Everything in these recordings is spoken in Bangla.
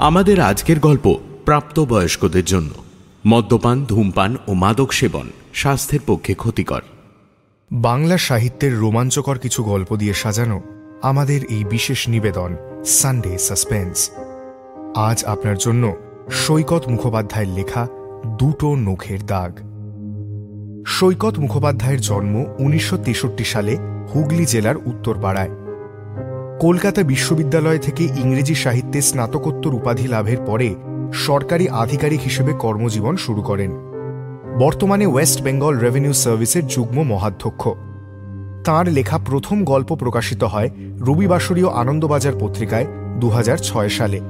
আমাদের আজকের গল্প প্রাপ্তবয়স্কদের জন্য। মদ্যপান, ধূমপান ও মাদক সেবন স্বাস্থ্যের পক্ষে ক্ষতিকর। বাংলা সাহিত্যের রোমাঞ্চকর কিছু গল্প দিয়ে সাজানো আমাদের এই বিশেষ নিবেদন সানডে সাসপেন্স আজ আপনার জন্য সৈকত মুখোপাধ্যায়ের লেখা দুটো নখের দাগ। সৈকত মুখোপাধ্যায়ের জন্ম উনিশশো তেষট্টি সালে হুগলি জেলার উত্তরপাড়ায়। কলকাতা বিশ্ববিদ্যালয় থেকে ইংরেজি সাহিত্যে স্নাতকোত্তর উপাধি লাভের পরে সরকারি আধিকারিক হিসেবে কর্মজীবন শুরু করেন। বর্তমানে ওয়েস্ট বেঙ্গল রেভিনিউ সার্ভিসের যুগ্ম মহাধ্যক্ষ। তাঁর লেখা প্রথম গল্প প্রকাশিত হয় রবিবাসরীয় আনন্দবাজার পত্রিকায় দু হাজার ছয় সালে।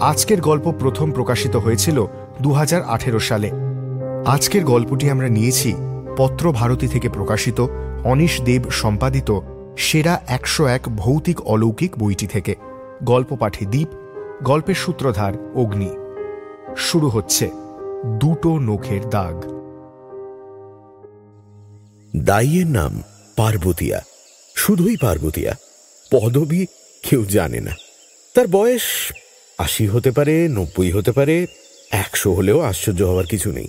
আজকের গল্প প্রথম প্রকাশিত হয়েছিল দু হাজার আঠেরো সালে। আজকের গল্পটি আমরা নিয়েছি পত্র ভারতী থেকে প্রকাশিত অনিশ দেব সম্পাদিত সেরা একশো এক ভৌতিক অলৌকিক বইটি থেকে। গল্প পাঠে দ্বীপ, গল্পের সূত্রধার অগ্নি। শুরু হচ্ছে দুটো নখের দাগ। দাইয়ের নাম পার্বতিয়া। শুধুই পার্বতিয়া। পদবী কেউ জানে না। তার বয়স আশি হতে পারে, নব্বই হতে পারে, একশো হলেও আশ্চর্য হওয়ার কিছু নেই।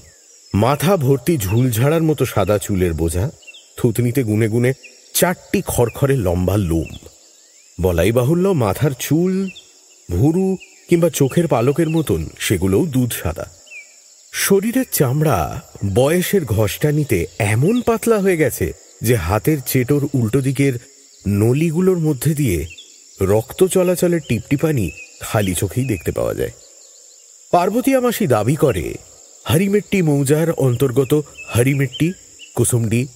মাথা ভর্তি ঝুলঝাড়ার মতো সাদা চুলের বোঝা, থুতনিতে গুনে গুনে চারটি খড়খড়ে লম্বা লোম। বলাই বাহুল্য মাথার চুল, ভুরু কিংবা চোখের পালকের মতন সেগুলোও দুধ সাদা। শরীরের চামড়া বয়সের ঘষটা নিতে এমন পাতলা হয়ে গেছে যে হাতের চেটোর উল্টো দিকের নলিগুলোর মধ্যে দিয়ে রক্ত চলাচলের টিপটিপানি খালি চোখেই দেখতে পাওয়া যায়। পার্বতী আমাসি দাবি করে, হরিমেট্টি মৌজার অন্তর্গত হরিমেট্টি, কুসুমডি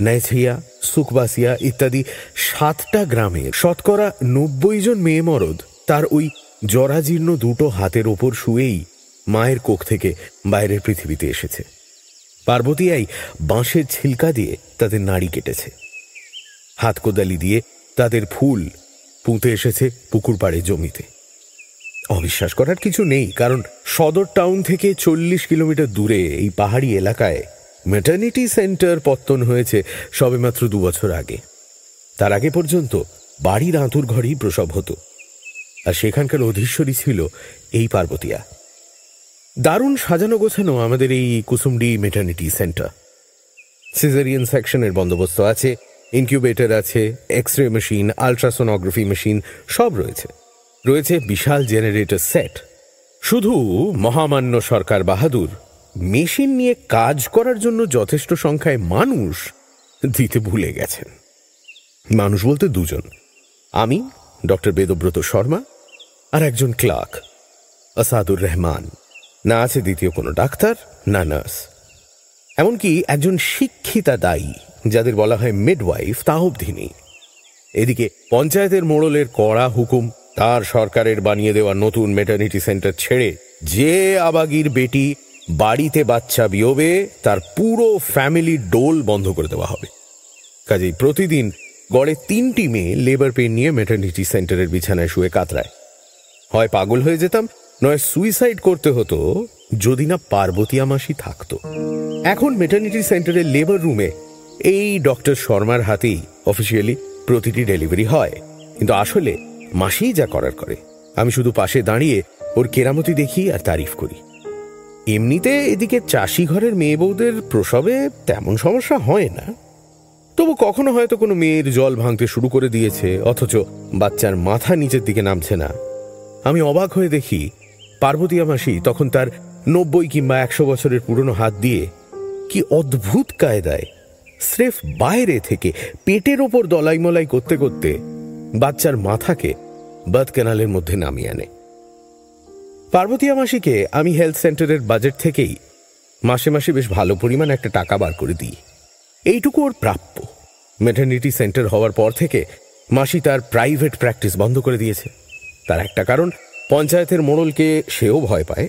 নাইছিয়া সুকবাসিয়া ইত্যাদি সাতটা গ্রামের শতকরা নব্বই জন মেয়ে মরদ তার ওই জরাজীর্ণ দুটো হাতের ওপর শুয়েই মায়ের কোখ থেকে বাইরের পৃথিবীতে এসেছে। পার্বতীয়াই বাঁশের ছিলকা দিয়ে তাদের নাড়ি কেটেছে। হাত কোদালি দিয়ে তাদের ফুল পুঁতে এসেছে পুকুর পাড়ে জমিতে। অবিশ্বাস করার কিছু নেই, কারণ সদর টাউন থেকে চল্লিশ কিলোমিটার দূরে এই পাহাড়ি এলাকায় মেটার্নিটি সেন্টার পত্তন হয়েছে সবেমাত্র দু বছর আগে। তার আগে পর্যন্ত বাড়ির আঁতুর ঘরেই প্রসব হতো। আর সেখানকার অধীশ্বরী ছিল এই পার্বতীয়া। দারুণ সাজানো গোছানো আমাদের এই কুসুমডি মেটার্নিটি সেন্টার সিজারিয়ান সেকশনের বন্দোবস্ত আছে ইনকিউবেটর আছে X ray machine ultrasonography machine সব রয়েছে। রয়েছে বিশাল জেনারেটর সেট শুধু মহামান্য সরকার বাহাদুর মেশিন নিয়ে কাজ করার জন্য যথেষ্ট সংখ্যায় মানুষ দিতে ভুলে গেছেন। মানুষ বলতে দুজন। আমি, ডক্টর বেদব্রত শর্মা আর একজন ক্লার্ক, আসাদুর রহমান। না আছে দ্বিতীয় কোনো ডাক্তার, না নার্স। এমনকি একজন শিক্ষিতা দায়ী, যাদের বলা হয় মিডওয়াইফ তা অবধি নেই। এদিকে পঞ্চায়েতের মোড়লের কড়া হুকুম, তার সরকারের বানিয়ে দেওয়া নতুন মেটার্নিটি সেন্টার ছেড়ে যে আবাগির বেটি বাড়িতে বাচ্চা বিয়োবে, তার পুরো ফ্যামিলি ডোল বন্ধ করে দেওয়া হবে। কাজেই প্রতিদিন গড়ে তিনটি মেয়ে লেবার পেন নিয়ে মেটার্নিটি সেন্টারের বিছানায় শুয়ে কাতরায়। হয় পাগল হয়ে যেতাম, নয় সুইসাইড করতে হতো, যদি না পার্বতী মাসি থাকতো। এখন মেটার্নিটি সেন্টারের লেবার রুমে এই ডক্টর শর্মার হাতেই অফিসিয়ালি প্রতিটি ডেলিভারি হয়। কিন্তু আসলে মাসিই যা করার করে, আমি শুধু পাশে দাঁড়িয়ে ওর কেরামতি দেখি আর তারিফ করি। এমনিতে এদিকে চাষি ঘরের মেয়ে বউদের প্রসবে তেমন সমস্যা হয় না। তবু কখনো হয়তো কোনো মেয়ের জল ভাঙতে শুরু করে দিয়েছে, অথচ বাচ্চার মাথা নিচের দিকে নামছে না। আমি অবাক হয়ে দেখি পার্বতী মাসি তখন তার নব্বই কিংবা একশো বছরের পুরনো হাত দিয়ে কি অদ্ভুত কায়দায় স্রেফ বাইরে থেকে পেটের ওপর দলাই মলাই করতে করতে বাচ্চার মাথাকে বাদ ক্যানালের মধ্যে নামিয়ে আনে। পার্বতী মাসিকে আমি হেলথ সেন্টারের বাজেট থেকেই মাসে মাসে বেশ ভালো পরিমাণ একটা টাকা বার করে দিই। এইটুকু ওর প্রাপ্য। মেটার্নিটি সেন্টার হওয়ার পর থেকে মাসি তার প্রাইভেট প্র্যাকটিস বন্ধ করে দিয়েছে। তার একটা কারণ, পঞ্চায়েতের মোড়লকে সেও ভয় পায়।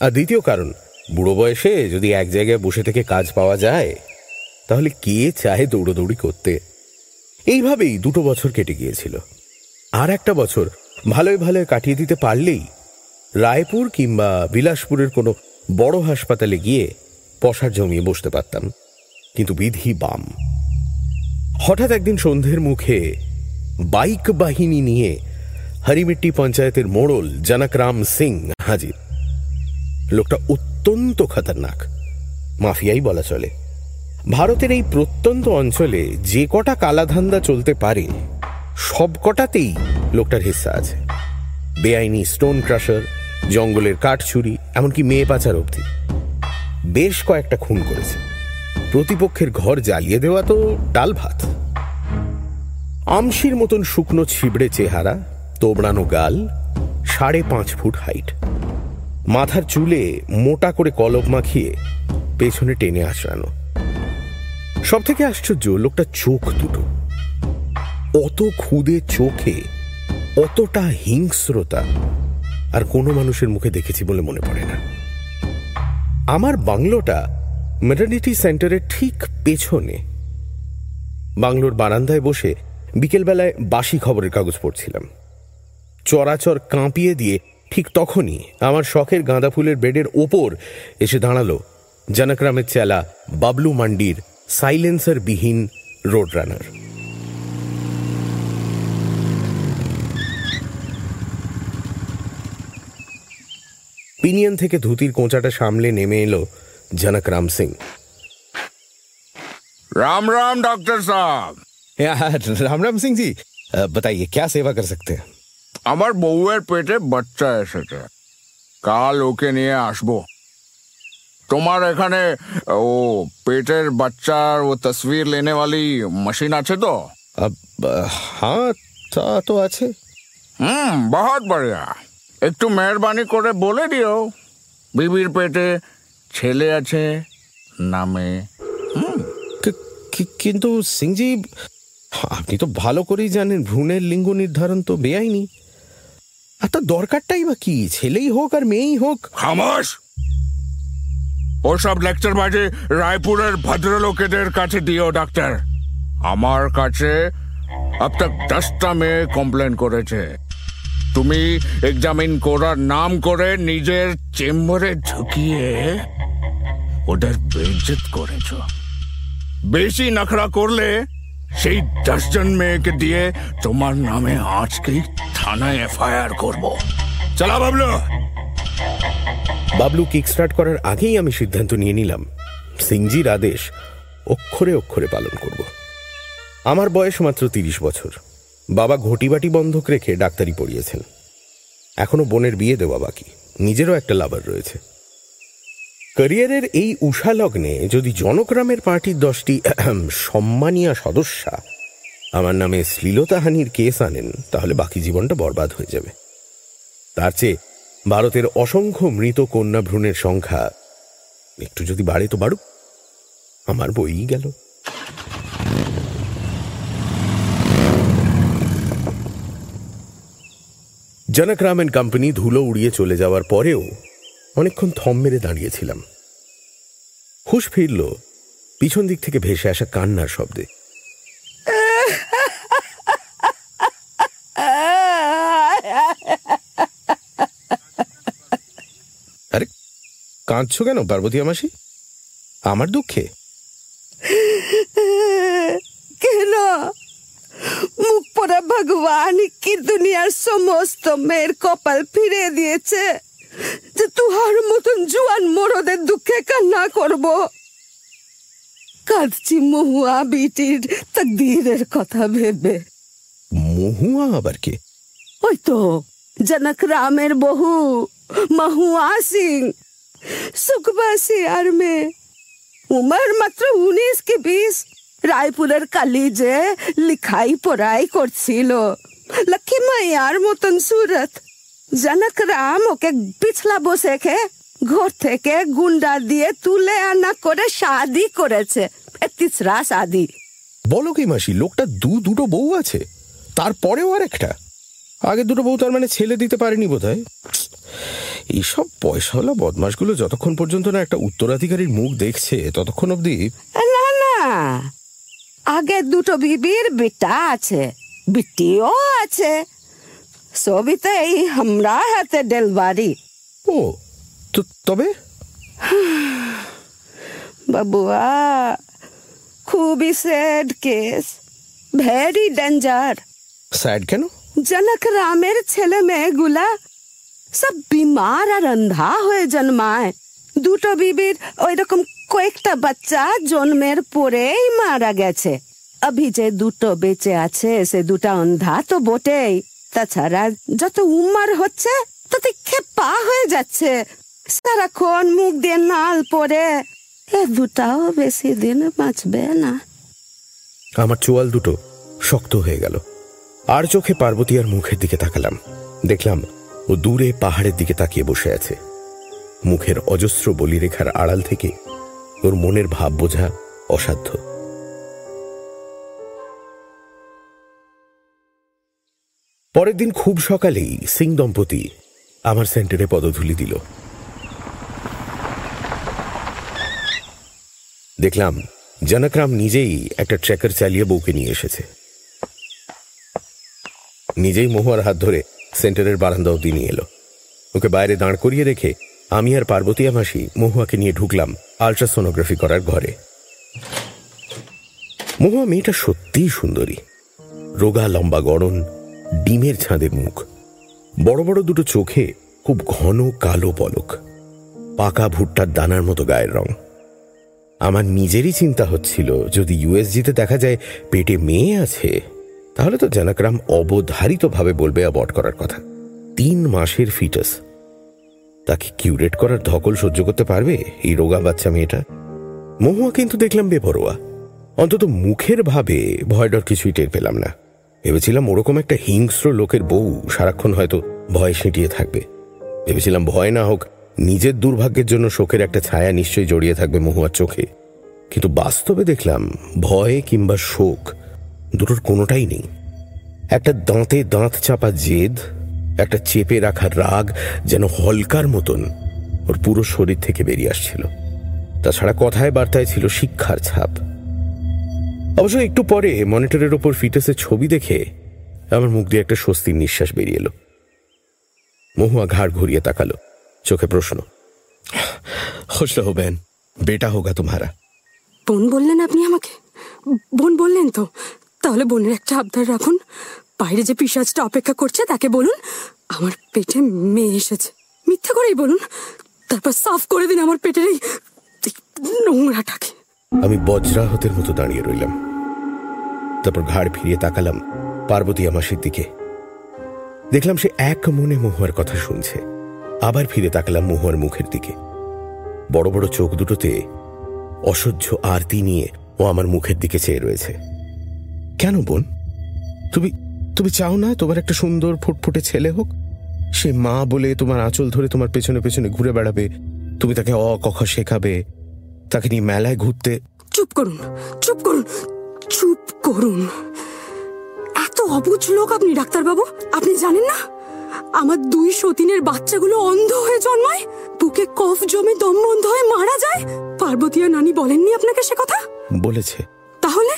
আর দ্বিতীয় কারণ, বুড়ো বয়সে যদি এক জায়গায় বসে থেকে কাজ পাওয়া যায়, তাহলে কে চায় দৌড়োদৌড়ি করতে? এইভাবেই দুটো বছর কেটে গিয়েছিল। আর একটা বছর ভালোই ভালোই কাটিয়ে দিতে পারলেই রায়পুর কিংবা বিলাসপুরের কোনো বড় হাসপাতালে গিয়ে পশার জমিয়ে বসতে পারতাম, কিন্তু বিধি বাম। হঠাৎ একদিন সন্ধ্যের মুখে বাইক বাহিনী নিয়ে হরিমিট্টি পঞ্চায়েতের মোড়ল জনকরাম সিং হাজির। লোকটা অত্যন্ত খতরনাক, মাফিয়াই বলা চলে। ভারতের এই প্রত্যন্ত অঞ্চলে যে কটা কালাধান্দা চলতে পারে সব কটাতেই লোকটার হিস্সা আছে। বেআইনি স্টোন ক্রাশার জঙ্গলের কাঠ চুরি, এমনকি মেয়ে পাচার অবধি। বেশ কয়েকটা খুন করেছে। প্রতিপক্ষের ঘর জ্বালিয়ে দেওয়া তো ডাল ভাত। আমশির মতন শুকনো ছিবড়ে চেহারা, তোবড়ানো গাল, সাড়ে পাঁচ ফুট হাইট মাথার চুলে মোটা করে কলব মাখিয়ে পেছনে টেনে আঁচড়ানো সব থেকে আশ্চর্য, লোকটা চোখ দুটো। অত খুদে চোখে, অতটা হিংস্রতা। আর কোনো মানুষের মুখে দেখেছি বলে মনে পড়ে না। আমার বাংলোটা মেটার্নিটি সেন্টারের ঠিক পেছনে। বাংলোর বারান্দায় বসে বিকেলবেলায় বাসি খবরের কাগজ পড়ছিলাম। চরাচর কাঁপিয়ে দিয়ে ঠিক তখনই আমার শখের গাঁদা ফুলের বেডের ওপর এসে দাঁড়াল জনকরামের চেলা বাবলু মান্ডির সাইলেন্সার বিহীন রোড রানার পিনিয়ন থেকে ধুতির কোঁচাটা সামলে নেমে এলো জনকরাম সিং राम राम डॉक्टर साहब রাম রাম সিং জি बताइए क्या सेवा कर सकते हैं আমার বউয়ের পেটে বাচ্চা এসেছে কাল ওকে নিয়ে আসবো তোমার এখানে ও পেটের বাচ্চার ও তসবির লেনে वाली मशीन আছে তো अब हाँ তা তো আছে হুম বহুত বড়িয়া একটু মেহরবানি করে বলে দিও। বিবির পেটে ছেলে আছে নামে। কিন্তু সিংজি আপনি তো ভালো করেই জানেন ভ্রূণের লিঙ্গ নির্ধারণ তো বেআইনি। আর তার দরকারটাই বা কি? ছেলেই হোক আর মেয়েই হোক। খামোশ ওসব লেকচার বাজে রায়পুরের ভদ্রলোকেদের কাছে দিও ডাক্তার। আমার কাছে তক দশটা মেয়ে কমপ্লেন করেছে। তুমি এক্সামিন করার নাম করে নিজের চেম্বারে ঢুকিয়ে ওদের বেজ্জত করেছ। বেশি নখরা করলে সেই দশজন মেয়েকে দিয়ে তোমার নামে আজকেই থানায় এফআইআর করব। চলা বাবলু। বাবলু কিক স্টার্ট করার আগেই আমি সিদ্ধান্ত নিয়ে নিলাম। সিংজির আদেশ অক্ষরে অক্ষরে পালন করব। আমার বয়স মাত্র তিরিশ বছর। বাবা ঘটিবাটি বন্ধক রেখে ডাক্তারি পড়িয়েছেন। এখনও বোনের বিয়ে দেওয়া বাকি। নিজেরও একটা লাভার রয়েছে। ক্যারিয়ারের এই উষা লগ্নে যদি জনগ্রামের পার্টির দশটি সম্মানীয় সদস্যা, আমার নামে শ্লীলতাহানির কেস আনেন, তাহলে বাকি জীবনটা বরবাদ হয়ে যাবে। তার চেয়ে ভারতের অসংখ্য মৃত কন্যা ভ্রূণের সংখ্যা একটু যদি বাড়ে তো বাড়ুক। আমার বই গেল। জনক রাম অ্যান্ড কোম্পানি ধুলো উড়িয়ে চলে যাওয়ার পরেও অনেকক্ষণ থম মেরে দাঁড়িয়েছিলাম। হুশ ফিরল, পিছন দিক থেকে ভেসে আসা কান্নার শব্দে। আরে, কাঁদছো কেন পার্বতী মাসি? আমার দুঃখে কেন পড়া ভগবান কি দুনিয়ার সমস্ত মেয়ের কপাল ফিরে দিয়েছে যে তুহার মতন জুয়ান মোরদের দুঃখে কান্না করব। কাঁদছি মহুয়া বিটির তকদিরের কথা ভেবে। মহুয়া আবার কে? ওই তো জনক রামের বহু মহুয়া সিং সুখবাসী আর মেয়ে। উমর মাত্র উনিশ কি বিশ? রায়পুরের কলেজে লিখাই পড়াই করছিল। লক্ষ্মী মাইয়ার মতন সুরত। জনক রাম ওকে পিছলা বসে খে ঘর থেকে গুন্ডা দিয়ে তুলে আনা করে শাদি করেছে। তিসরা শাদি। বলো কি মাসি লোকটা দু দুটো বউ আছে তারপরেও আর একটা আগে দুটো বউ তার মানে ছেলে দিতে পারেনি বোধ হয় এইসব পয়সাওয়ালা বদমাসগুলো যতক্ষণ পর্যন্ত না একটা উত্তরাধিকারীর মুখ দেখছে ততক্ষণ অবধি না না। আগে দুটো বিবির বেটা আছে বিটিও আছে। সবই তো এই আমরা হাতে ডেলবারি। ও তবে? বাবুয়া খুবই sad case. Very danger. Sad কেন? জনক রামের ছেলে মেয়েগুলা সব বিমার আর অন্ধা হয়ে জন্মায়। দুটো বিবির ওই রকম কয়েকটা বাচ্চা জন্মের পরেই মারা গেছে। অভি যে দুটো বেঁচে আছে, সে দুটা অন্ধা তো বটেই। তাছাড়া যত উমার হচ্ছে, তাতে খেপা হয়ে যাচ্ছে। সারাক্ষণ মুখ দিয়ে নাল পরে এ দুটাও বেশি দিন বাঁচবে না। আমার চোয়াল দুটো শক্ত হয়ে গেল। আর চোখে পার্বতী আর মুখের দিকে তাকালাম। দেখলাম ও দূরে পাহাড়ের দিকে তাকিয়ে বসে আছে। মুখের অজস্র বলিরেখার আড়াল থেকে ওর মনের ভাব বোঝা অসাধ্য। পরের দিন খুব সকালেই সিং দম্পতি আমার সেন্টারে পদধূলি দিল। দেখলাম জনকরাম নিজেই একটা ট্র্যাকার চালিয়ে বউকে নিয়ে এসেছে। নিজেই মহুয়ার হাত ধরে সেন্টারের বারান্দা অব্দি নিয়ে এলো। ওকে বাইরে দাঁড় করিয়ে রেখে আমি আর পার্বতী মাসি মহুয়াকে নিয়ে ঢুকলাম আলট্রাসোনোগ্রাফি করার ঘরে। মহুয়া মেয়েটা সত্যিই সুন্দরী। রোগা, লম্বা গড়ন, ডিমের ছাঁদের মুখ। বড় বড় দুটো চোখে খুব ঘন কালো পলক। পাকা ভুট্টার দানার মতো গায়ের রং। আমার নিজেরই চিন্তা হচ্ছিল, যদি ইউএসজিতে দেখা যায় পেটে মেয়ে আছে, তাহলে তো জনকরাম অবধারিতভাবে বলবে অ্যাবর্ট করার কথা। তিন মাসের ফিটাস। তাকে কিউরেট করার ধকল সহ্য করতে পারবে? এই রোগা বাচ্চা মেয়েটা? মহুয়া কিন্তু দেখলাম বেপরোয়া। অন্তত মুখের ভাবে ভয়ডর কিছুই টের পেলাম না। ভেবেছিলাম ওরকম একটা হিংস্র লোকের বউ সারাক্ষণ হয়তো ভয় সেঁটিয়ে থাকবে। ভেবেছিলাম ভয় না হোক, নিজের দুর্ভাগ্যের জন্য শোকের একটা ছায়া নিশ্চয়ই জড়িয়ে থাকবে মহুয়ার চোখে। কিন্তু বাস্তবে দেখলাম, ভয় কিংবা শোক দুটোর কোনোটাই নেই। একটা দাঁতে দাঁত চাপা জেদ একটা চেপে রাখা রাগ যেন হলকার মতন ওর পুরো শরীর থেকে বেরিয়ে আসছিল। তাছাড়া কথায় বার্তায় ছিল শিক্ষার ছাপ। অবশ্য একটু পরে মনিটরের ওপর ফিটাসের ছবি দেখে আমার মুখ দিয়ে একটা স্বস্তির নিঃশ্বাস বেরিয়ে এলো। মহুয়া ঘাড় ঘুরিয়ে তাকালো চোখে প্রশ্ন। হো বেন বেটা হোগা তোমারা। বোন বললেন আপনি আমাকে? বোন বললেন তো? তাহলে বোনের একটা আবদার রাখুন। বাইরে যে পিসাজটা অপেক্ষা করছে, তাকে বলুন, আমার পেটে মেয়ে এসেছে। মিথ্যা করেই বলুন, তারপর সাফ করে দিন আমার পেটের এই নোংরাটাকে। আমি বজ্রাহতের মতো দাঁড়িয়ে রইলাম। তারপর ঘাড় ফিরিয়ে তাকালাম পার্বতী আমাসের দিকে। দেখলাম সে এক মনে মহুয়ার কথা শুনছে। আবার ফিরে তাকালাম মহুয়ার মুখের দিকে। বড় বড় চোখ দুটোতে অসহ্য আরতি নিয়ে ও আমার মুখের দিকে চেয়ে রয়েছে। কেন বোন? তুমি তুমি চাও না তোমার একটা সুন্দর ফুটফুটে ছেলে হোক? সে মা বলে তোমার আঁচল ধরে তোমার পেছনে পেছনে ঘুরে বেড়াবে। তুমি তাকে অ ক খ শেখাবে। তাকে নিয়ে মেলায় ঘুরতে। চুপ করুন চুপ করুন চুপ করুন। এত অবুঝ লোক আপনি ডাক্তারবাবু। আপনি জানেন না? আমার দুই সতীনের বাচ্চাগুলো অন্ধ হয়ে জন্মায়। বুকে কফ জমে দম বন্ধ হয়ে মারা যায়। পার্বতী আর নানি বলেননি আপনাকে সে কথা? বলেছে। তাহলে?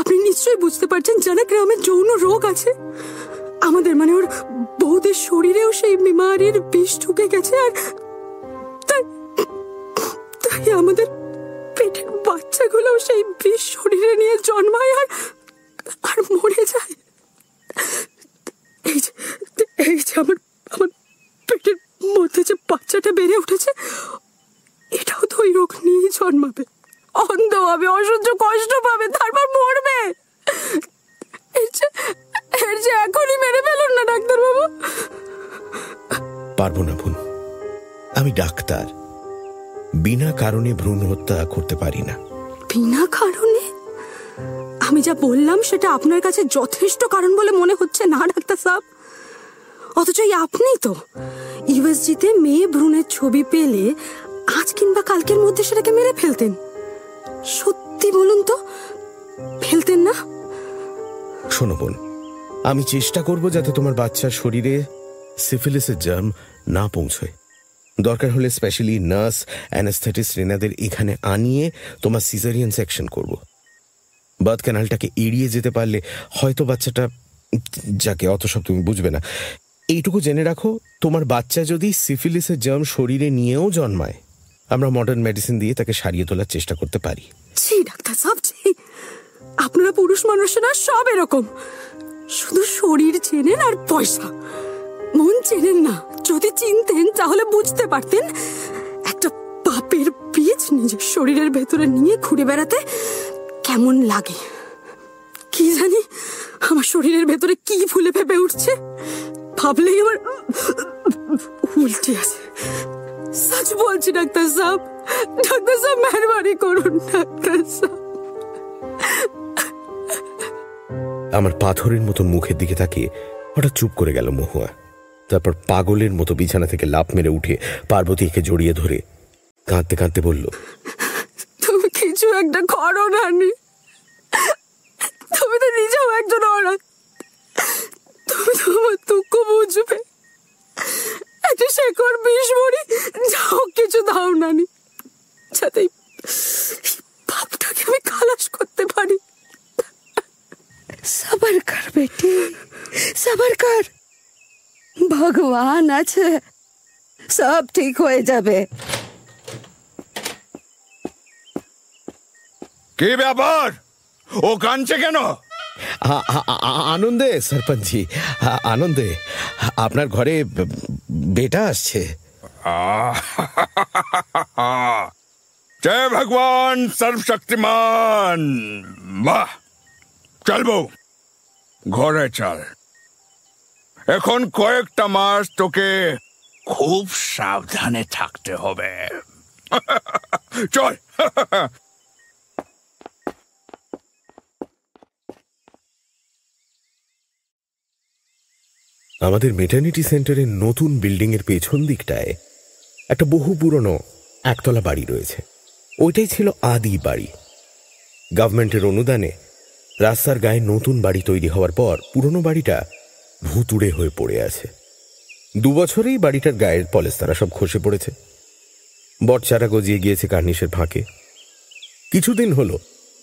আপনি নিশ্চয়ই বুঝতে পারছেন জানাক গ্রামের যৌন রোগ আছে? আমাদের মানে ওর বউদের শরীরেও সেই বিমারির বিষ ঢুকে গেছে আর তাই তাই আমাদের পেটের বাচ্চাগুলো সেই বিষ শরীরে নিয়ে জন্মায় আর আর মরে যায়। এই যে এই যে আমার আমার পেটের মধ্যে যে বাচ্চাটা বেড়ে উঠেছে, এটাও তো ওই রোগ নিয়েই জন্মাবে। অন্ধ হবে অসহ্য কষ্ট পাবে তারপর মরবে। এর যে এখনই মেরে ফেলুন না ডাক্তারবাবু। পারব না বোন আমি ডাক্তার। বিনা কারণে ভ্রূণ হত্যা করতে পারি না। বিনা কারণে? আমি যা বললাম সেটা আপনার কাছে যথেষ্ট কারণ বলে মনে হচ্ছে না ডাক্তার সাহেব। অথচ আপনি তো ইউএসজিতে মেয়ে ভ্রূণের ছবি পেলে আজ কিংবা কালকের মধ্যে সেটাকে মেরে ফেলতেন। সত্যি বলুন তো, ফেলতেন না? শোনো বোন, আমি চেষ্টা করব যাতে তোমার বাচ্চার শরীরে সিফিলিসের জার্ম না পৌঁছয়। দরকার হলে স্পেশালি নার্স অ্যানাস্থেটিস রেনাদের এখানে আনিয়ে তোমার সিজারিয়ান সেকশন করব। বার্থ ক্যানালটাকে এড়িয়ে যেতে পারলে হয়তো বাচ্চাটা, যাকে অত সব তুমি বুঝবে না। এইটুকু জেনে রাখো, তোমার বাচ্চা যদি সিফিলিসের জার্ম শরীরে নিয়েও জন্মায় আমরা মডার্ন মেডিসিন দিয়ে তাকে সারিয়ে তোলার চেষ্টা করতে পারি। ছি, ডাক্তার সাহেব, ছি। আপনারা পুরুষ মানুষেরা সব এরকম। শুধু শরীর চেনেন আর পয়সা। মন চেনেন না। যদি চিনতেন, তাহলে বুঝতে পারতেন। একটা পাপের বীজ নিজের শরীরের ভেতরে নিয়ে ঘুরে বেড়াতে কেমন লাগে। কি জানি, আমার শরীরের ভেতরে কি ফুলে ফেপে উঠছে। ভাবলেই আমার উল্টে আছে সচ বলছি ডাক্তার সাহেব ডাক্তার সাহেব মেহরবানি করুন ডাক্তার সাহেব আমার পাথরের মতো মুখের দিকে তাকিয়ে হঠাৎ চুপ করে গেল মহুয়া। তারপর পাগলের মতো বিছানা থেকে লাফ মেরে উঠে পার্বতীকে জড়িয়ে ধরে কাঁদতে কাঁদতে বলল তুমি কিছু একটা করো নানি। তুমি তো নিজেও একজন অনাথ। তুমি তো আমার দুঃখ বুঝবে। এত শেখর বিষ মরি যাও কিছু দাও নানি যাতে পাপটাকে আমি খালাস করতে পারি। সবার কার বেটি সবার ভগবান আছে সব ঠিক হয়ে যাবে। কি ব্যাপার? ও কানছে কেন? আনন্দে সরপঞ্চজি আনন্দে আপনার ঘরে বেটা আসছে। জয় ভগবান, সর্বশক্তিমান। বাহ! চল ঘরে চল। এখন কয়েকটা মাস তোকে খুব সাবধানে থাকতে হবে। চল। আমাদের মেটার্নিটি সেন্টারের নতুন বিল্ডিং এর পেছন দিকটায় একটা বহু পুরনো একতলা বাড়ি রয়েছে। ওইটাই ছিল আদি বাড়ি। গভর্নমেন্টের অনুদানে রাস্তার গায়ে নতুন বাড়ি তৈরি হওয়ার পর পুরনো বাড়িটা ভুতুড়ে হয়ে পড়ে আছে। দুবছরেই বাড়িটার গায়ের পলেস্তারা সব খসে পড়েছে। বটচারা গজিয়ে গিয়েছে কার্নিশের ফাঁকে। কিছুদিন হলো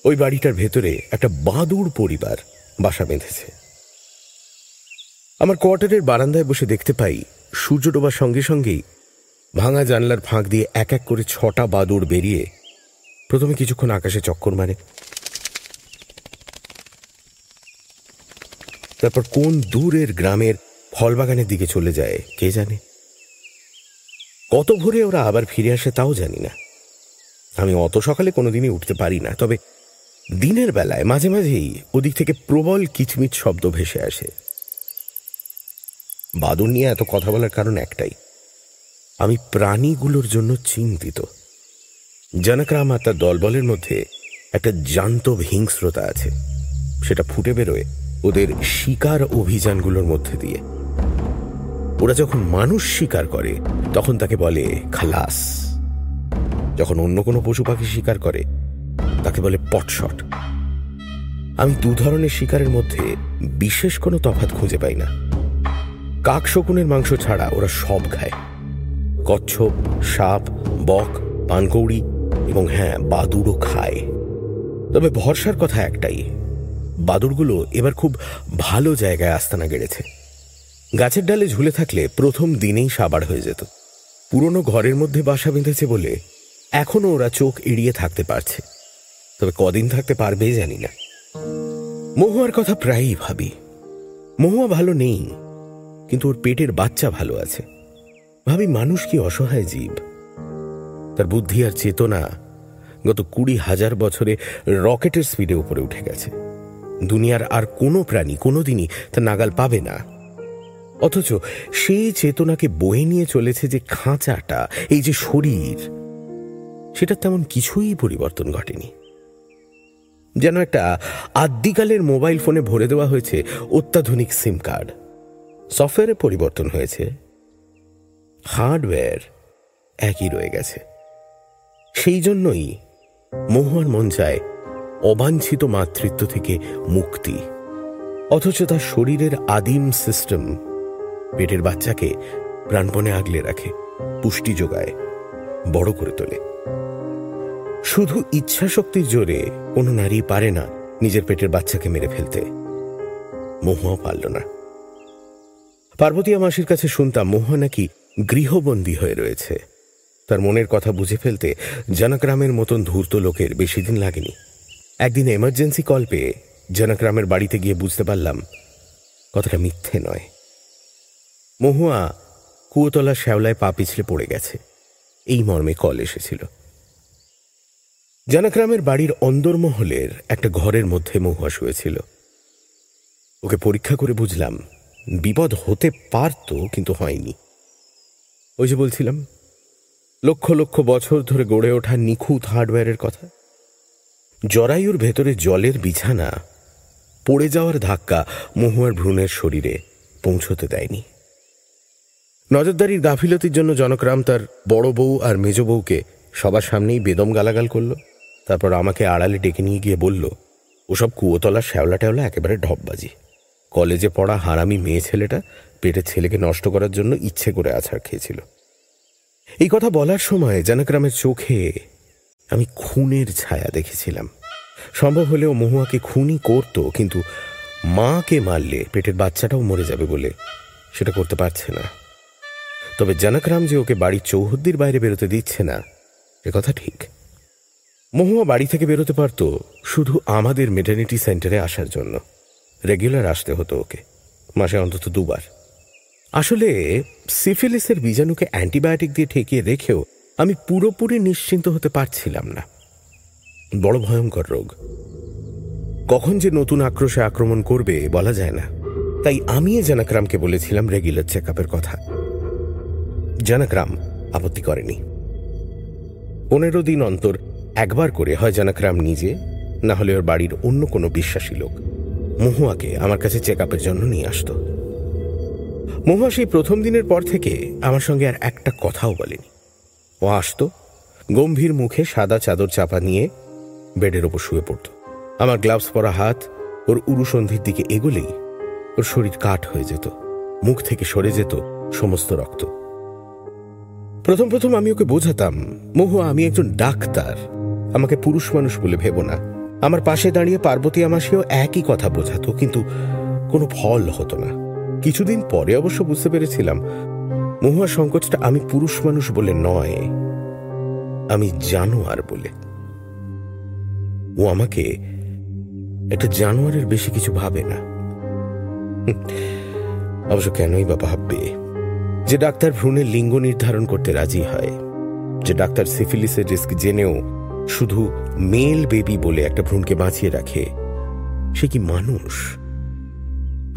ওই বাড়িটার ভেতরে একটা বাদুড় পরিবার বাসা বেঁধেছে। আমার কোয়ার্টারের বারান্দায় বসে দেখতে পাই সূর্য ডোবার সঙ্গে সঙ্গেই ভাঙা জানলার ফাঁক দিয়ে এক এক করে ছটা বাদুড় বেরিয়ে প্রথমে কিছুক্ষণ আকাশে চক্কর মারে। তারপর কোন দূরের গ্রামের ফলবাগানের দিকে চলে যায়, কে জানে? কত ভোরে ওরা আবার ফিরে আসে তাও জানি না। আমি অত সকালে কোনোদিনই উঠতে পারি না, তবে দিনের বেলায় মাঝে মাঝেই ওদিক থেকে প্রবল কিচমিচ শব্দ ভেসে আসে। বাদুর নিয়ে এত কথা বলার কারণ একটাই। আমি প্রাণীগুলোর জন্য চিন্তিত। জনকরাম আর তার দলবলের মধ্যে একটা জান্তব হিংস্রতা আছে। সেটা ফুটে বেরোয় ওদের শিকার অভিযানগুলোর মধ্যে দিয়ে। ওরা যখন মানুষ শিকার করে, তখন তাকে বলে খালাস। যখন অন্য কোনো পশু পাখি শিকার করে, তাকে বলে পটশট। আমি দু ধরনের শিকারের মধ্যে বিশেষ কোনো তফাৎ খুঁজে পাই না। কাক শকুনের মাংস ছাড়া ওরা সব খায়। কচ্ছপ, সাপ, বক, পানকৌড়ি এবং হ্যাঁ বাদুড়ও খায়। তবে ভরসার কথা একটাই বাদুড়গুলো এবার খুব ভালো জায়গায় আস্তানা গেড়েছে। গাছের ডালে ঝুলে থাকলে প্রথম দিনেই সাবার হয়ে যেত। পুরনো ঘরের মধ্যে বাসা বেঁধেছে বলে এখনও ওরা চোখ এড়িয়ে থাকতে পারছে। তবে কদিন থাকতে পারবে জানি না। মহুয়ার কথা প্রায়ই ভাবি। মহুয়া ভালো নেই। কিন্তু ওর পেটের বাচ্চা ভালো আছে। ভাবি, মানুষ কি অসহায় জীব? তার বুদ্ধি আর চেতনা গত কুড়ি হাজার বছরে রকেটের স্পিডে উপরে উঠে গেছে। দুনিয়ার আর কোনো প্রাণী কোনোদিনই তা নাগাল পাবে না। অথচ সেই চেতনাকে বয়ে নিয়ে চলেছে যে খাঁচাটা, এই যে শরীর সেটা তেমন কিছুই পরিবর্তন ঘটেনি। যেন একটা আদ্যিকালের মোবাইল ফোনে ভরে দেওয়া হয়েছে অত্যাধুনিক সিম কার্ড। সফটওয়্যারে পরিবর্তন হয়েছে। হার্ডওয়্যার একই রয়ে গেছে। সেই জন্যই মহুয়ার মন চায় অবাঞ্ছিত মাতৃত্ব থেকে মুক্তি, অথচ তার শরীরের আদিম সিস্টেম পেটের বাচ্চাকে প্রাণপণে আগলে রাখে, পুষ্টি যোগায়, বড় করে তোলে। শুধু ইচ্ছা শক্তির জোরে কোনো নারী পারে না নিজের পেটের বাচ্চাকে মেরে ফেলতে। মহুয়াও পারল না। পার্বতী মাসির কাছে শুনতাম মহুয়া নাকি গৃহবন্দী হয়ে রয়েছে। তার মনের কথা বুঝে ফেলতে জনকরামের মতন ধূর্ত লোকের বেশি দিন লাগেনি। একদিন এমার্জেন্সি কল পেয়ে জনকরামের বাড়িতে গিয়ে বুঝতে পারলাম, কথাটা মিথ্যে নয়। মহুয়া কুয়োতলা শ্যাওলায় পা পিছলে পড়ে গেছে। এই মর্মে কল এসেছিল। জানাগ্রামের বাড়ির অন্দরমহলের একটা ঘরের মধ্যে মহুয়া শুয়েছিল। ওকে পরীক্ষা করে বুঝলাম বিপদ হতে পারত, কিন্তু হয়নি। ওই যে বলছিলাম, লক্ষ লক্ষ বছর ধরে গড়ে ওঠা নিখুঁত হার্ডওয়্যারের কথা। জরায়ুর ভেতরে জলের বিছানা পড়ে যাওয়ার ধাক্কা মহুয়ার ভ্রূণের শরীরে পৌঁছতে দেয়নি। নজরদারির গাফিলতির জন্য জনকরাম তার বড় বউ আর মেজ বউকে সবার সামনেই বেদম গালাগাল করল। তারপর আমাকে আড়ালে ডেকে নিয়ে গিয়ে বলল, ওসব কুয়োতলা শ্যাওলা ট্যাওলা একেবারে ঢপবাজি। কলেজে পড়া হারামি মেয়ে ছেলেটা পেটের ছেলেকে নষ্ট করার জন্য ইচ্ছে করে আছাড় খেয়েছিল। এই কথা বলার সময় জানকরামের চোখে আমি খুনের ছায়া দেখেছিলাম। সম্ভব হলেও মহুয়াকে খুনই করত, কিন্তু মাকে মারলে পেটের বাচ্চাটাও মরে যাবে বলে সেটা করতে পারছে না। তবে জানকরাম যে ওকে বাড়ির চৌহদ্দির বাইরে বেরোতে দিচ্ছে না কথা ঠিক। মহুয়া বাড়ি থেকে বেরোতে পারত শুধু আমাদের মেটার্নিটি সেন্টারে আসার জন্য। রেগুলার আসতে হতো ওকে, মাসে অন্তত দুবার। আসলে সিফিলিসের বীজাণুকে অ্যান্টিবায়োটিক দিয়ে ঠেকিয়ে রেখেও আমি পুরোপুরি নিশ্চিন্ত হতে পারছিলাম না। বড় ভয়ঙ্কর রোগ। কখন যে নতুন আক্রোশে আক্রমণ করবে বলা যায় না। তাই আমি জানাকরামকে বলেছিলাম রেগুলার চেক কথা। জানাকরাম আপত্তি করেনি। পনেরো দিন অন্তর একবার করে হয় জানাকরাম নিজে, না হলে ওর বাড়ির অন্য কোনো বিশ্বাসী লোক। মহুয়াকে আমার কাছে চেক আপের জন্য নিয়ে আসতো। মহুয়া সেই প্রথম দিনের পর থেকে আমার সঙ্গে আর একটা কথাও বলেনি। ও আসতো, গম্ভীর মুখে সাদা চাদর চাপা নিয়ে বেডের ওপর শুয়ে পড়ত। আমার গ্লাভস পরা হাত ওর উরুসন্ধির দিকে এগোলেই ওর শরীর কাঠ হয়ে যেত, মুখ থেকে সরে যেত সমস্ত রক্ত। প্রথম প্রথম আমি ওকে বোঝাতাম, মহুয়া, আমি একজন ডাক্তার, আমাকে পুরুষ মানুষ বলে ভেব না। আমার পাশে দাঁড়িয়ে পার্বতী আমাসেও একই কথা বোঝাতো, কিন্তু কোনো ফল হতো না। কিছুদিন পরে অবশ্য বুঝতে পেরেছিলাম, মহুয়া সংকোচটা আমি পুরুষ মানুষ বলে নয়, আমি জানোয়ার বলে। ও আমাকে একটা জানোয়ারের বেশি কিছু ভাবে না। অবশ্য কেনই বা ভাববে? যে ডাক্তার ভ্রূণের লিঙ্গ নির্ধারণ করতে রাজি হয়, যে ডাক্তার সিফিলিসের রিস্ক জেনেও শুধু মেল বেবি বলে একটা ভ্রূণকে বাঁচিয়ে রাখে। সে কি মানুষ?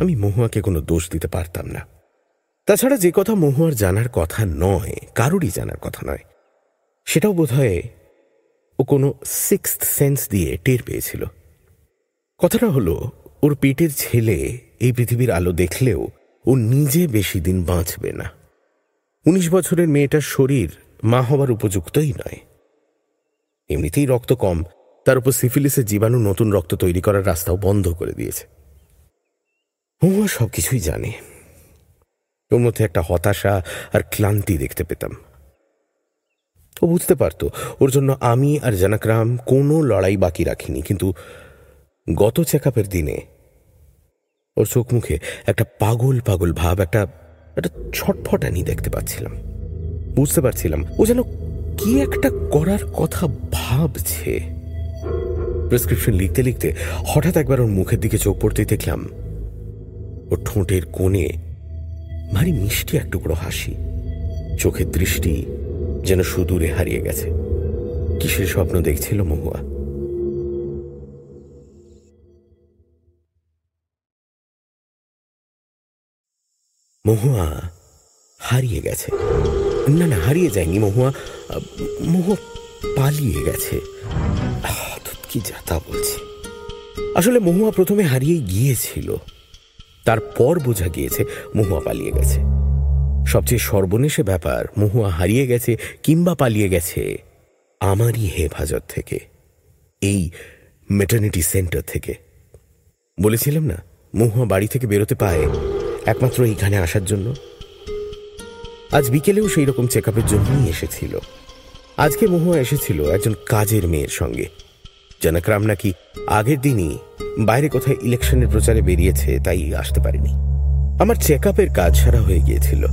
আমি মহুয়াকে কোনো দোষ দিতে পারতাম না। তাছাড়া যে কথা মহুয়ার জানার কথা নয়, কারোরই জানার কথা নয়, সেটাও বোধহয় ও কোনো সিক্স সেন্স দিয়ে টের পেয়েছিল। কথাটা হলো, ওর পেটের ছেলে এই পৃথিবীর আলো দেখলেও ও নিজে বেশি দিন বাঁচবে না। উনিশ বছরের মেয়েটার শরীর মা হবার উপযুক্তই নয়। এমনিতেই রক্ত কম। তার উপর সিফিলিসের জীবাণু নতুন রক্ত তৈরি করার রাস্তাও বন্ধ করে দিয়েছে। হুয়া সবকিছুই জানে। ওর মধ্যে একটা হতাশা আর ক্লান্তি দেখতে পেতাম। ও বুঝতে পারত, ওর জন্য আমি আর জানাকরাম কোনো লড়াই বাকি রাখিনি, কিন্তু গত চেক দিনে ওর চোখ মুখে একটা পাগল পাগল ভাব, একটা একটা ছটফটানি দেখতে পাচ্ছিলাম। বুঝতে পারছিলাম, ও যেন কি একটা করার কথা ভাবছে? প্রেসক্রিপশন লিখতে লিখতে হঠাৎ একবার ওর মুখের দিকে চোখ পড়তেই দেখলাম ওর ঠোঁটের কোণে ভারী মিষ্টি এক টুকরো হাসি। চোখের দৃষ্টি যেন সুদূরে হারিয়ে গেছে। কিসের স্বপ্ন দেখছিল মহুয়া? মহুয়া হারিয়ে গেছে। না না, হারিয়ে যায়নি, মহুয়া। মহুয়া পালিয়ে গেছে। কি যাতা বলছি। আসলে মহুয়া প্রথমে হারিয়ে গিয়েছিল। তারপর বোঝা গিয়েছে মহুয়া পালিয়ে গেছে। সবচেয়ে সর্বনেশে ব্যাপার, মহুয়া হারিয়ে গেছে কিংবা পালিয়ে গেছে আমারই হেফাজত থেকে, এই মেটার্নিটি সেন্টার থেকে। বলেছিলাম না, মহুয়া বাড়ি থেকে বেরোতে পায় একমাত্র এইখানে আসার জন্য? আজ বিকেলেও সেই রকম চেক আপের জন্যই এসেছিল। আজকে মহুয়া এসেছিল একজন কাজের মেয়ের সঙ্গে। জনকরাম নাকি আগের দিনই বাইরে কোথায় ইলেকশনের প্রচারে বেরিয়েছে তাই আসতে পারেনি। আমার চেক আপের কাজ সারা হয়ে গিয়েছিল।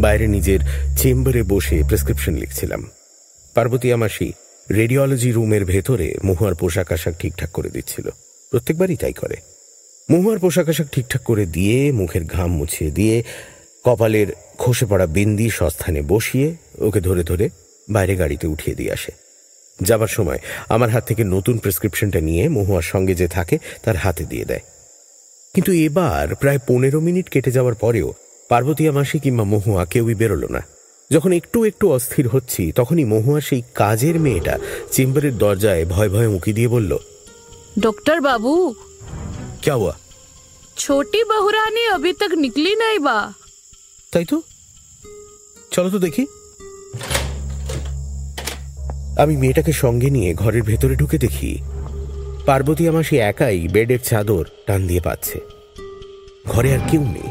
বাইরে নিজের চেম্বারে বসে প্রেসক্রিপশন লিখছিলাম। পার্বতী আমাসি রেডিওলজি রুমের ভেতরে মহুয়ার পোশাক আশাক ঠিকঠাক করে দিচ্ছিল। প্রত্যেকবারই তাই করে। মহুয়ার পোশাক আশাক ঠিকঠাক করে দিয়ে মুখের ঘাম মুছিয়ে দিয়ে কপালের খসে পড়া বিন্দি সস্থানে বসিয়ে ওকে ধরে ধরে বাইরে গাড়িতে উঠিয়ে দিয়ে আসে যাবার সময় আমার হাত থেকে নতুন প্রেসক্রিপশনটা নিয়ে মহুয়ার সঙ্গে যে থাকে তার হাতে দিয়ে দেয় কিন্তু এবার প্রায় পনেরো মিনিট কেটে যাওয়ার পরেও পার্বতী মাসি কিংবা মহুয়া কেউই বেরোলো না যখন একটু একটু অস্থির হচ্ছি তখনই মহুয়া সেই কাজের মেয়েটা চেম্বারের দরজায় ভয় ভয়ে উঁকি দিয়ে বলল डॉक्टर बाबू ক্যা হুয়া छोटी बहुरानी अभी तक निकली नहीं बा তাই তো? চলো তো দেখি। আমি মেয়েটাকে সঙ্গে নিয়ে ঘরের ভেতরে ঢুকে দেখি, পার্বতী আমার সে একাই বেডের চাদর টান দিয়ে পাচ্ছে। ঘরে আর কেউ নেই।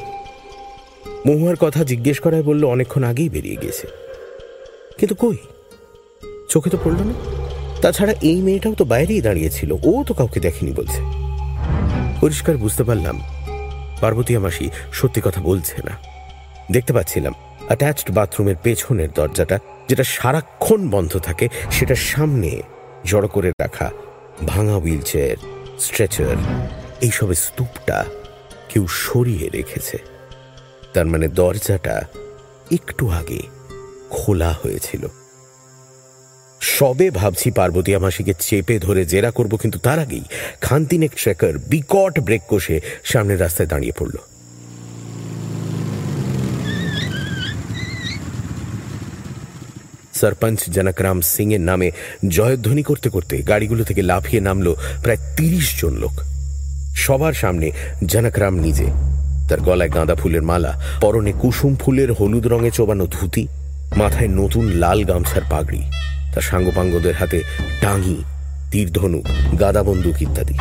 মহুয়ার কথা জিজ্ঞেস করায় বলল, অনেকক্ষণ আগেই বেরিয়ে গেছে কিন্তু কই? চোখে তো পড়ল না। তাছাড়া এই মেয়েটাও তো বাইরেই দাঁড়িয়েছিল, ও তো কাউকে দেখেনি বলছে। পরিষ্কার বুঝতে পারলাম, পার্বতী আমাসি সত্যি কথা বলছে না। দেখতে পাচ্ছিলাম। অ্যাটাচড বাথরুমের পেছনের দরজাটা, যেটা সারাক্ষণ বন্ধ থাকে সেটার সামনে জড়ো করে রাখা, ভাঙা হুইল চেয়ার স্ট্রেচার এইসবের স্তূপটা কেউ সরিয়ে রেখেছে। তার মানে দরজাটা একটু আগে খোলা হয়েছিল। সবে ভাবছি পার্বতী মাসিকে চেপে ধরে জেরা করব, কিন্তু তার আগেই খান্তিনেক ট্রেকার বিকট ব্রেক কষে সামনের রাস্তায় দাঁড়িয়ে পড়ল। সরপঞ্চ জনকরাম সিং এর নামে জয়ধ্বনি করতে করতে গাড়িগুলো থেকে লাফিয়ে নামলো প্রায় তিরিশ জন লোক। সবার সামনে জনকরাম নিজে। তার গলায় গাঁদা ফুলের মালা, পরনে কুসুম ফুলের হলুদ রঙে চোবানো ধুতি, মাথায় নতুন লাল গামছার পাগড়ি, তার সাঙ্গপাঙ্গদের হাতে টাঙি তীর ধনুক গাদা বন্দুক ইত্যাদি।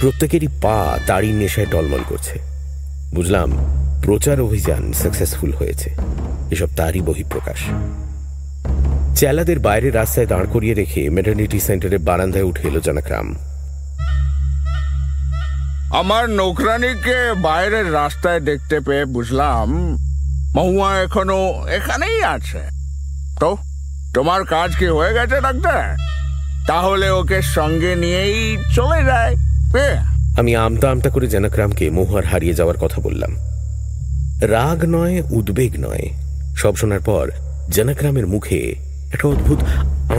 প্রত্যেকেরই পা তাড়ির নেশায় টলমল করছে। বুঝলাম প্রচার অভিযান সাকসেসফুল হয়েছে। এসব তারই বহিঃপ্রকাশ। চেলাদের বাইরে রাস্তায় দাঁড় করিয়ে রেখে মেটার্নিটি সেন্টারের বারান্দায় উঠে এলো জনকরাম। আমার নৌকরানিকে বাইরের রাস্তায় দেখতে পেয়ে বুঝলাম মহুয়া এখনও এখানেই আছে। তো তোমার কাজ কি হয়ে গেছে ডাক্তার? তাহলে ওকে সঙ্গে নিয়েই চলে যায় আমি আমতা আমতা করে জনকরামকে মহুয়ার হারিয়ে যাওয়ার কথা বললাম। রাগ নয় উদ্বেগ নয়। সব শোনার পর জনকরামের মুখে একটা অদ্ভুত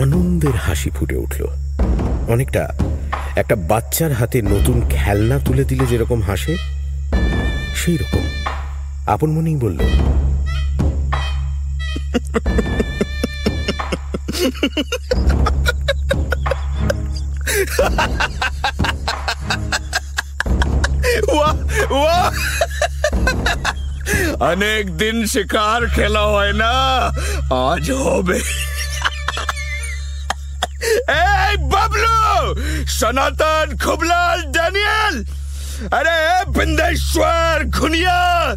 আনন্দের হাসি ফুটে উঠল। অনেকটা একটা বাচ্চার হাতে নতুন খেলনা তুলে দিলে যেরকম হাসে সেই রকম আপন মনেই বলল অনেক দিন শিকার খেলা হয় না, আজ হবে। ए बबलू सनातन खुबलाल डैनियल अरे, बिंदेश्वर खुनिया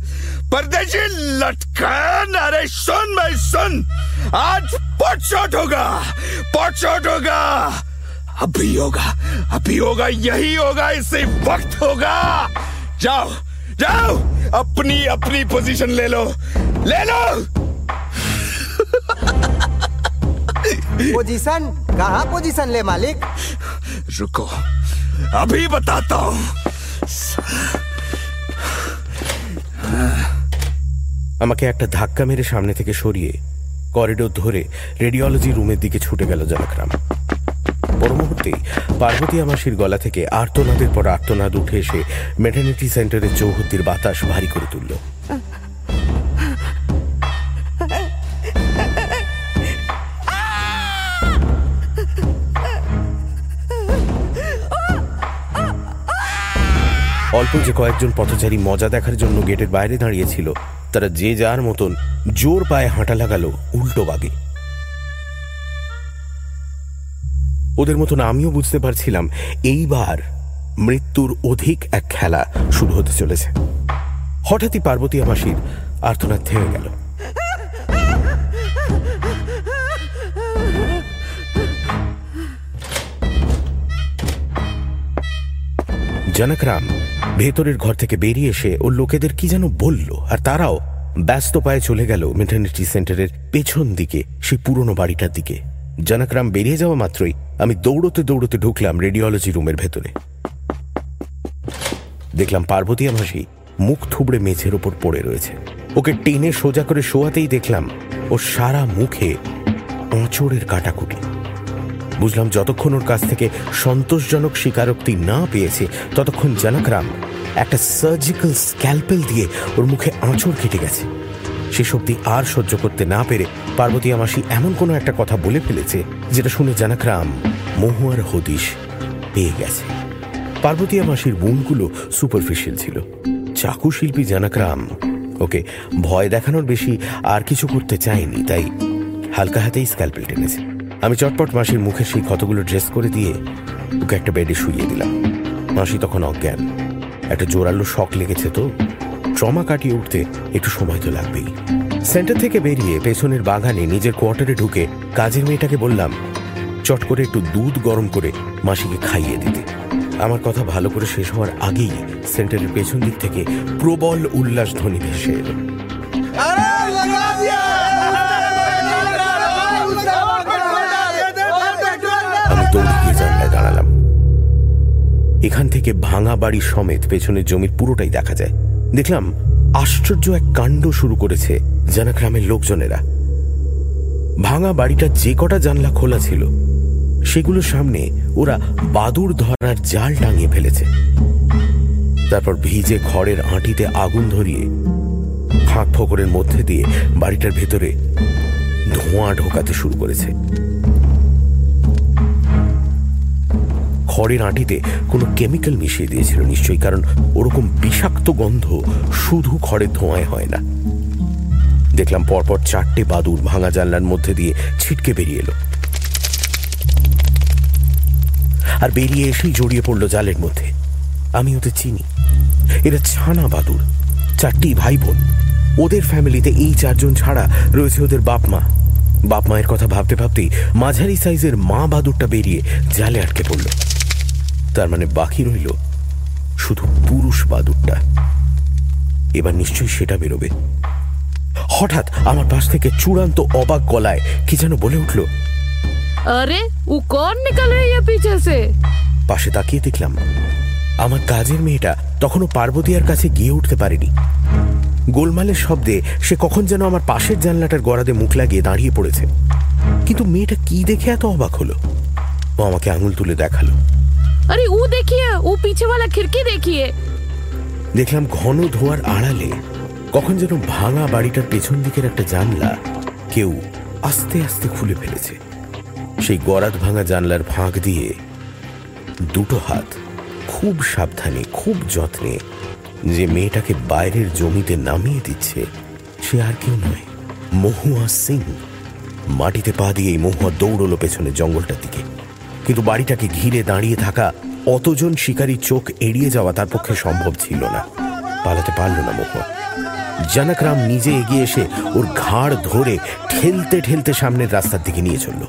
परदेशी लटकन! अरे, सुन मैं सुन! आज पॉट होगा! पॉट होगा! अभी होगा अभी होगा, यही होगा, इसी वक्त होगा! जाओ जाओ! अपनी अपनी पोजीशन ले लो। ले लो! पोजीशन कहाँ पोजीशन ले मालिक रुको अभी बताता हूँ আমাকে একটা ধাক্কা মেরে সামনে থেকে সরিয়ে করিডোর ধরে রেডিওলজি রুমের দিকে ছুটে গেল জনকরাম পর মুহূর্তেই পার্বতী আমাসির গলা থেকে আর্তনাদের পর আর্তনাদ উঠে এসে মেটার্নিটি সেন্টারের চৌহদ্দির বাতাস ভারী করে তুলল অল্প যে কয়েকজন পথচারী মজা দেখার জন্য গেটের বাইরে দাঁড়িয়েছিল, তারা যে যার মতন জোর পায়ে হাঁটা লাগালো উল্টো বাগে। ওদের মতন আমিও বুঝতে পারছিলাম এইবার মৃত্যুর অধিক এক খেলা শুরু হতে চলেছে। হঠাৎই পার্বতী আমাসির আর্তনাদ থেমে গেল। জনকরাম ভেতরের ঘর থেকে বেরিয়ে এসে ওর লোকেদের কি যেন বলল, আর তারাও ব্যস্ত পায়ে চলে গেল মেটার্নিটি সেন্টারের পেছন দিকে, সেই পুরনো বাড়িটার দিকে। জনকরাম বেরিয়ে যাওয়া মাত্রই আমি দৌড়তে দৌড়তে ঢুকলাম রেডিওলজি রুমের ভেতরে। দেখলাম পার্বতী মাসি মুখ থুবড়ে মেঝের ওপর পড়ে রয়েছে। ওকে টেনে সোজা করে শোয়াতেই দেখলাম ও সারা মুখে আঁচড়ের কাটাকুটি। বুঝলাম যতক্ষণ ওর কাছ থেকে সন্তোষজনক স্বীকারোক্তি না পেয়েছে, ততক্ষণ জনকরাম একটা সার্জিক্যাল স্ক্যালপেল দিয়ে ওর মুখে আঁচড় কেটে গেছে। শেষ অব্দি আর সহ্য করতে না পেরে পার্বতী মাসি এমন কোনো একটা কথা বলে ফেলেছে, যেটা শুনে জানাকরাম মহুয়ার হদিশ পেয়ে গেছে। পার্বতী মাসির বুনগুলো সুপারফিশিয়াল ছিল। চাকু শিল্পী জানাকরাম ওকে ভয় দেখানোর বেশি আর কিছু করতে চায়নি, তাই হালকা হাতেই স্ক্যালপেল টেনেছে। আমি চটপট মাসির মুখে সেই ক্ষতগুলো ড্রেস করে দিয়ে ওকে একটা বেডে শুইয়ে দিলাম। মাসি তখন অজ্ঞান। একটা জোরালো শখ লেগেছে তো। ট্রমা কাটিয়ে উঠতে একটু সময় তো লাগবেই। সেন্টার থেকে বেরিয়ে পেছনের বাগানে নিজের কোয়ার্টারে ঢুকে কাজের মেয়েটাকে বললাম, চট করে একটু দুধ গরম করে মাসিকে খাইয়ে দিতে। আমার কথা ভালো করে শেষ হওয়ার আগেই সেন্টারের পেছন দিক থেকে প্রবল উল্লাস ধ্বনি ভেসে এলো। এখান থেকে ভাঙা বাড়ি সমেত পেছনের জমির পুরোটাই দেখা যায়। দেখলাম আশ্চর্য এক কাণ্ড শুরু করেছে জানাগ্রামের লোকজনেরা। ভাঙা বাড়িটা যে কটা জানলা খোলা ছিল সেগুলোর সামনে ওরা বাদুর ধরার জাল টাঙিয়ে ফেলেছে। তারপর ভিজে খড়ের আঁটিতে আগুন ধরিয়ে, ফাঁক ফোকরের মধ্যে দিয়ে বাড়িটার ভেতরে ধোঁয়া ঢোকাতে শুরু করেছে। খড়ের আঁটিতে কোনো কেমিক্যাল মিশিয়ে দিয়েছিল নিশ্চয়ই, কারণ ওরকম বিষাক্ত গন্ধ শুধু খড়ের ধোঁয়ায় হয় না। দেখলাম পরপর চারটে বাদুর ভাঙা জানলার মধ্যে দিয়ে ছিটকে বেরিয়ে এলো। আর বেরিয়ে এসেই জড়িয়ে পড়ল জালের মধ্যে। আমি ওদের চিনি। এরা ছানা বাদুর চারটি ভাই বোন ওদের ফ্যামিলিতে এই চারজন ছাড়া রয়েছে ওদের বাপ মা বাপ মায়ের কথা ভাবতে ভাবতেই মাঝারি সাইজের মা বাদুরটা বেরিয়ে জালে আটকে পড়ল। তার মানে বাকি রইল শুধু পুরুষ বাদুরটা এবার নিশ্চয়ই সেটা বেরোবে। হঠাৎ আমার পাশ থেকে চূড়ান্ত অবাক গলায় কি যেন বলে উঠল আরে ও পাশে তাকিয়ে দেখলাম আমার কাজের মেয়েটা তখনও পার্বতীয়ার কাছে গিয়ে উঠতে পারেনি। গোলমালের শব্দে সে কখন যেন আমার পাশের জানলাটার গড়াদে মুখ লাগিয়ে দাঁড়িয়ে পড়েছে। কিন্তু মেয়েটা কি দেখে এত অবাক হলো? ও আমাকে আঙুল তুলে দেখাল। अरे वो देखिए वो पीछे वाला खिड़की देखिए দেখলাম ঘন ধোয়ার আড়ালে কখন যেন ভাঙা বাড়িটার পেছন দিকের একটা জানলা কেউ আস্তে আস্তে খুলে ফেলেছে সেই গরাত ভাঙা জানলার ফাঁক দিয়ে দুটো হাত খুব সাবধানে খুব যত্নে যে মেয়েটাকে বাইরের জমিতে নামিয়ে দিচ্ছে সে আর কেউ নয় মহুয়া সিং মাটিতে পা দিয়ে এই মহুয়া দৌড়লো পেছনে জঙ্গলটার দিকে কিন্তু বাড়িটাকে ঘিরে দাঁড়িয়ে থাকা অতজন শিকারী চোখ এড়িয়ে যাওয়া তার পক্ষে সম্ভব ছিল না। পালাতে পারল না মহুয়া জানাকরাম নিজে এগিয়ে এসে ওর ঘাড় ধরে ঠেলতে ঠেলতে সামনের রাস্তার দিকে নিয়ে চলল।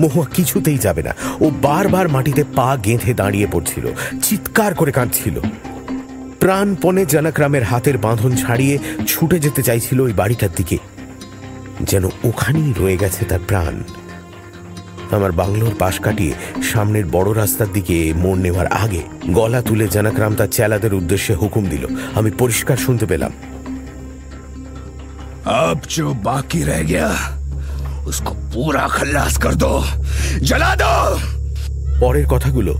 মহুয়া কিছুতেই যাবে না। ও বারবার মাটিতে পা গেঁথে দাঁড়িয়ে পড়ছিল। চিৎকার করে কাঁদছিল। প্রাণপণে জানাকরামের হাতের বাঁধন ছাড়িয়ে ছুটে যেতে চাইছিল ওই বাড়িটার দিকে। যেন ওখানেই রয়ে গেছে তার প্রাণ। আমার বাংলোর পাশ কাটিয়ে সামনের বড় রাস্তার দিকে মোড় নেওয়ার আগে গলা তুলে জানাকরাম তার চেলাদের উদ্দেশ্যে হুকুম দিল আমি পরিষ্কার শুনতে পেলাম अब जो बाकी रह गया उसको पूरा खल्लास कर दो जला दो পরের কথাগুলো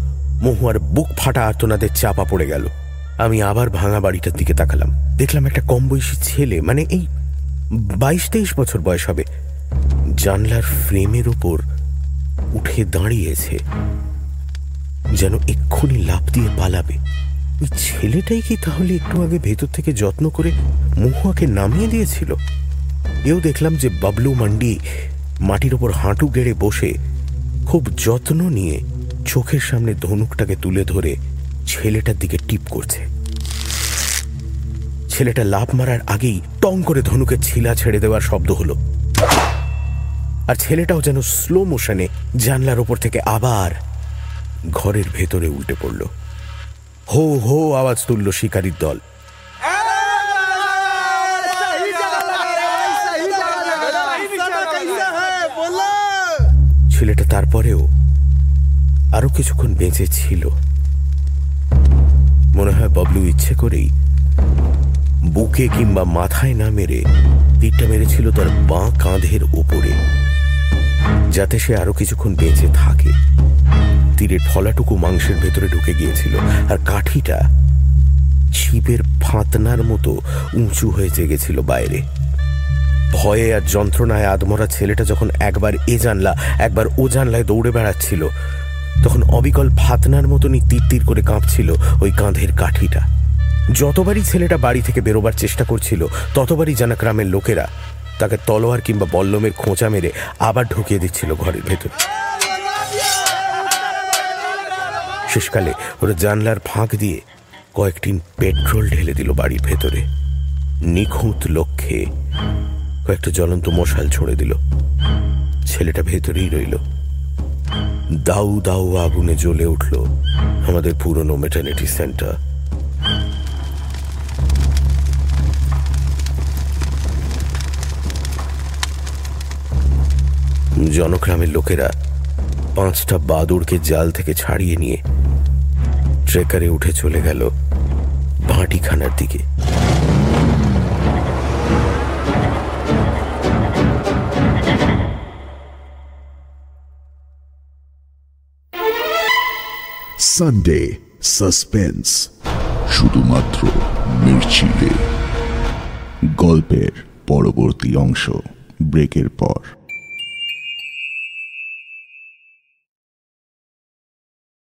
মহুয়ার বুক ফাটা আর্তনাদের চাপা পড়ে গেল আমি আবার ভাঙা বাড়িটার দিকে তাকালাম দেখলাম একটা কম বয়সী ছেলে মানে এই বাইশ তেইশ বছর বয়স হবে জানলার ফ্রেমের ওপর উঠে দাঁড়িয়েছে। যেন এক্ষুনি লাফ দিয়ে পালাবে। ওই ছেলেটাই কি তাহলে একটু আগে ভেতর থেকে যত্ন করে মহুয়াকে নামিয়ে দিয়েছিল? এও দেখলাম যে বাবলু মান্ডি মাটির ওপর হাঁটু গেড়ে বসে খুব যত্ন নিয়ে চোখের সামনে ধনুকটাকে তুলে ধরে ছেলেটার দিকে টিপ করছে। ছেলেটা লাভ মারার আগেই টং করে ধনুকের ছিলা ছেড়ে দেওয়ার শব্দ হলো। আর ছেলেটাও যেন স্লো মোশনে জানলার ওপর থেকে আবার ঘরের ভেতরে উল্টে পড়ল। হো হো আওয়াজ তুলল শিকারীর দল। ছেলেটা তারপরেও আরও কিছুক্ষণ বেঁচে ছিল। মনে হয় বাবলু ইচ্ছে করেই বুকে কিংবা মাথায় না মেরে তীরটা মেরেছিল তার বাঁ কাঁধের ওপরে যাতে সে আরও কিছুক্ষণ বেঁচে থাকে। তীরের ফলাটুকু মাংসের ভেতরে ঢুকে গিয়েছিল আর কাঠিটা ছিপের ফাঁতনার মতো উঁচু হয়ে জেগেছিল বাইরে। ভয়ে আর যন্ত্রণায় আদমরা ছেলেটা যখন একবার এ জানলা, একবার ও জানলায় দৌড়ে বেড়াচ্ছিল, তখন অবিকল ফাতনার মতনই তীর তীর করে কাঁপছিল ওই কাঁধের কাঠিটা। যতবারই ছেলেটা বাড়ি থেকে বেরোবার চেষ্টা করছিল, ততবারই জানাগ্রামের লোকেরা তাকে তলোয়ার কিংবা বল্লমের খোঁচা মেরে আবার ঢুকিয়ে দিচ্ছিল ঘরের ভেতর। শেষকালে ওরা জানলার ফাঁক দিয়ে কয়েকটি পেট্রোল ঢেলে দিল বাড়ির ভেতরে। নিখুঁত লক্ষ্যে কয়েকটা জ্বলন্ত মশাল ছড়ে দিল। ছেলেটা ভেতরেই রইল। দাউ দাউ আগুনে জ্বলে উঠল আমাদের পুরনো মেটার্নিটি সেন্টার জনগ্রামের লোকেরা পাঁচটা বাদুড়কে জাল থেকে ছাড়িয়ে নিয়ে ট্রেকারে উঠে চলে গেল ভাটিখানার দিকে। সানডে সাসপেন্স শুধুমাত্র মির্চিলে। গল্পের পরবর্তী অংশ, ব্রেকের পর।